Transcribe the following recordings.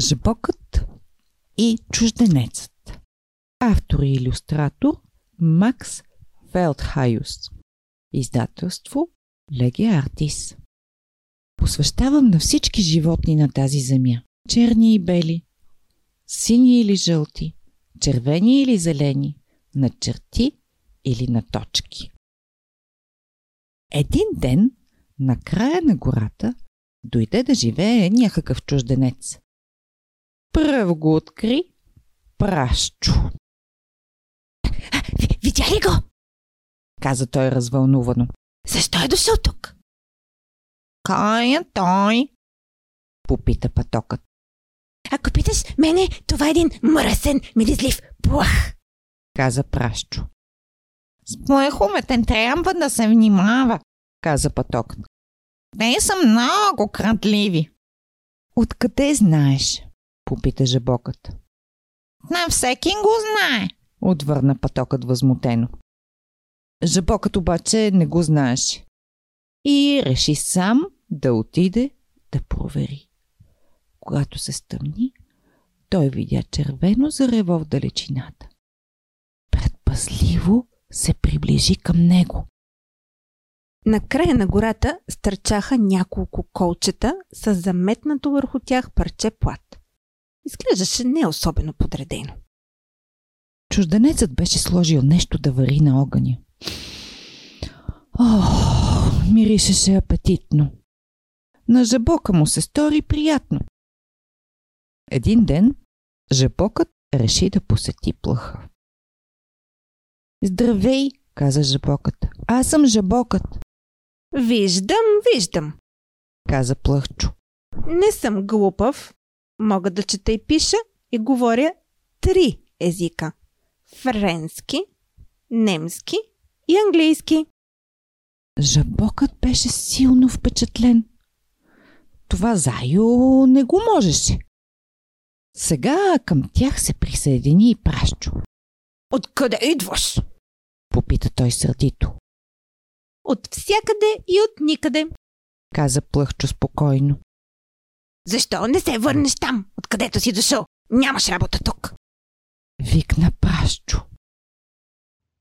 Жабокът и чужденецът. Автор и иллюстратор Макс Фелдхайус. Издателство Леги Артис. Посвещавам на всички животни на тази земя. Черни и бели, сини или жълти, червени или зелени, на черти или на точки. Един ден, на края на гората, дойде да живее някакъв чужденец. Пръв го откри Прашчо. Видя ли го? Каза той развълнувано. Защо е дошъл тук? Кой е той? Попита патокът. Ако питаш мене, това е един мръсен, миризлив плах. Каза Прашчо. С плаховете трябва да се внимава, каза патокът. Те са много кратливи. Откъде знаеш? Попита жабокът. На всеки го знае, отвърна патокът възмутено. Жабокът обаче не го знаеше. И реши сам да отиде да провери. Когато се стъмни, той видя червено зарево в далечината. Предпазливо се приближи към него. На края на гората стърчаха няколко колчета с заметнато върху тях парче плат. Изглеждаше не особено подредено. Чужденецът беше сложил нещо да вари на огъня. Ох, миришеше апетитно. На жабока му се стори приятно. Един ден жабокът реши да посети плъха. Здравей, каза жабокът. Аз съм жабокът, Виждам, виждам. каза плъхчо. Не съм глупав. Мога да чета и пиша и говоря три езика. Френски, немски и английски. Жабокът беше силно впечатлен. Това Зайо не го можеше. Сега към тях се присъедини и Пращо. Откъде идваш? Попита той сърдито. От всякъде и от никъде. Каза Плъхчо спокойно. Защо не се върнеш там, откъдето си дошъл? Нямаш работа тук. Викна Пращо.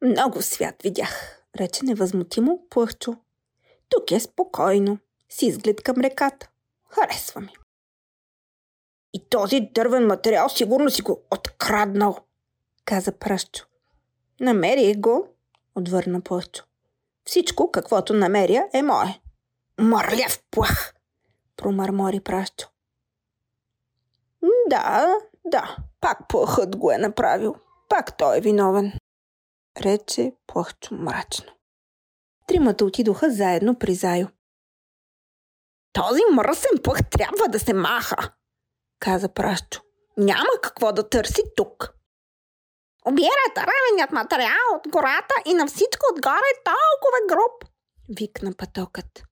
Много свят видях, рече невъзмутимо Плъхчо. Тук е спокойно, с изглед към реката. Харесва ми. И този дървен материал сигурно си го откраднал, каза Пращо. Намери го, отвърна Плъхчо. Всичко, каквото намеря, е мое. Мърляв плах, промърмори Пращо. Да, да, пак плъхът го е направил. Пак той е виновен, рече Плъхчо мрачно. Тримата отидоха заедно при Зайо. Този мръсен плъх трябва да се маха, каза Пращо. Няма какво да търси тук. Обира дървеният материал от гората и на всичко отгоре е толкова груб, викна пътокът.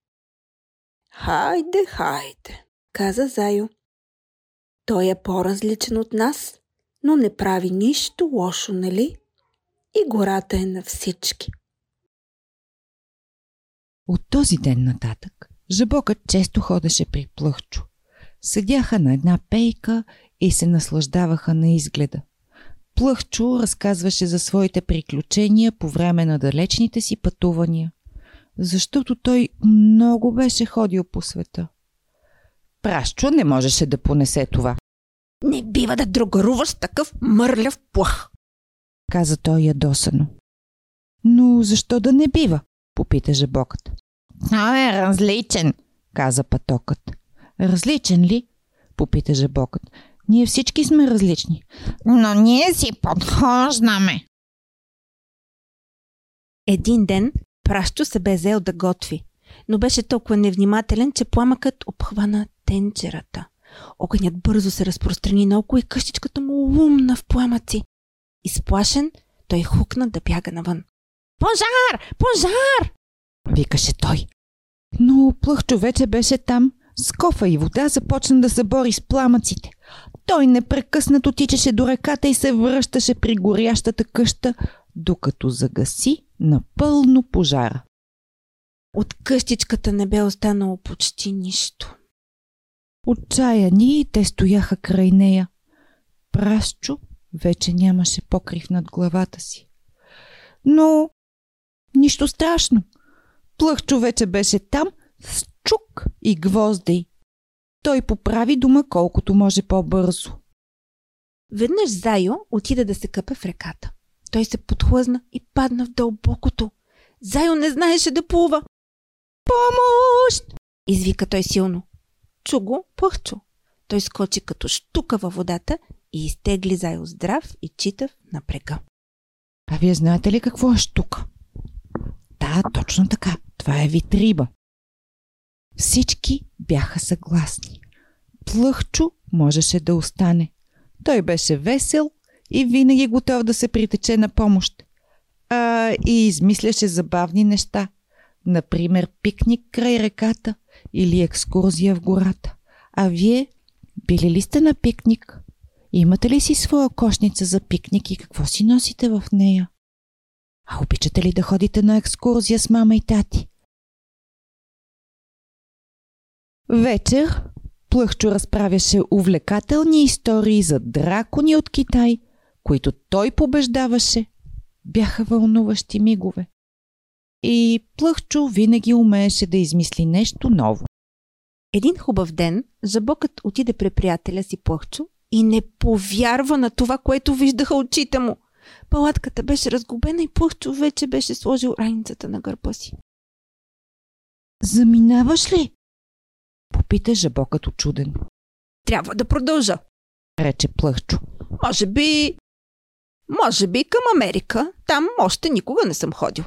Хайде, хайде, каза Зайо. Той е по-различен от нас, но не прави нищо лошо, нали? И гората е на всички. От този ден нататък жабокът често ходеше при Плъхчо. Седяха на една пейка и се наслаждаваха на изгледа. Плъхчо разказваше за своите приключения по време на далечните си пътувания, защото той много беше ходил по света. Пращо не можеше да понесе това, Не бива да другаруваш с такъв мърляв плах. каза той ядосано. Но защо да не бива? попита жабокът. А е различен, каза пътокът. Различен ли? попита жабокът. Ние всички сме различни. Но ние си подхождаме. Един ден Пращо се бе взел да готви, но беше толкова невнимателен, че пламъкът обхвана тенчерата. Огънят бързо се разпространи наоколо и къщичката му лумна в пламъци. Изплашен, той хукна да бяга навън. Пожар! Пожар! Викаше той. Но Плъхчо вече беше там. С кофа и вода започна да се бори с пламъците. Той непрекъснато тичаше до реката и се връщаше при горящата къща, докато загаси напълно пожара. От къщичката не бе останало почти нищо. Отчаяни те стояха край нея. Прасчо вече нямаше покрив над главата си. Но нищо страшно. Плъхчо вече беше там с чук и гвозди. Той поправи дома колкото може по-бързо. Веднъж Зайо отида да се къпе в реката. Той се подхлъзна и падна в дълбокото. Зайо не знаеше да плува. Помощ! Извика той силно. Чу го пъхчо. Той скочи като штука във водата и изтегли Зайо здрав и читав на брега. А вие знаете ли какво е штука? Да, точно така. Това е вид риба. Всички бяха съгласни. Плъхчо можеше да остане. Той беше весел и винаги готов да се притече на помощ. А и измисляше забавни неща. Например, пикник край реката или екскурзия в гората. А вие били ли сте на пикник? Имате ли си своя кошница за пикник и какво си носите в нея? А обичате ли да ходите на екскурзия с мама и тати? Вечер Плъхчо разправяше увлекателни истории за дракони от Китай, които той побеждаваше. Бяха вълнуващи мигове. И Плъхчо винаги умееше да измисли нещо ново. Един хубав ден Жабокът отиде при приятеля си Плъхчо и не повярва на това, което виждаха очите му. Палатката беше разгубена и Плъхчо вече беше сложил раницата на гърба си. Заминаваш ли? Попита жабокът очуден. Трябва да продължа, рече Плъхчо. Може би... Може би към Америка. Там още никога не съм ходил.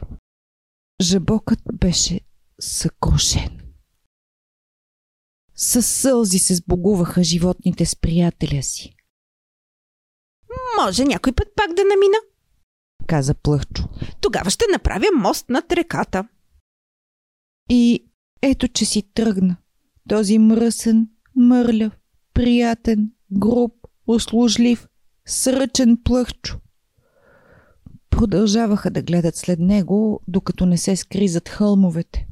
Жабокът беше съкрушен. Със сълзи се сбогуваха животните с приятеля си. Може някой път пак да намина, каза Плъхчо. Тогава ще направя мост над реката. И ето, че си тръгна. Този мръсен, мърляв, приятен, груб, услужлив, сръчен плъхчо. Продължаваха да гледат след него, докато не се скри зад хълмовете.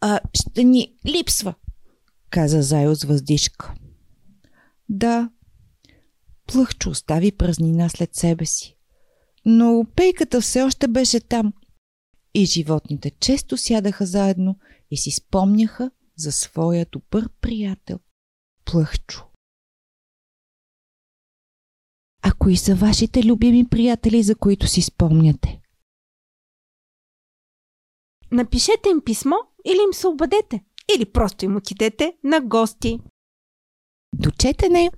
А ще ни липсва, каза Зайо с въздишка. Да, Плъхчо остави празнина след себе си. Но пейката все още беше там. И животните често сядаха заедно и си спомняха за своя добър приятел Плъхчо. Кои са вашите любими приятели, за които си спомняте? Напишете им писмо или им се обадете. Или просто им отидете на гости. До четене!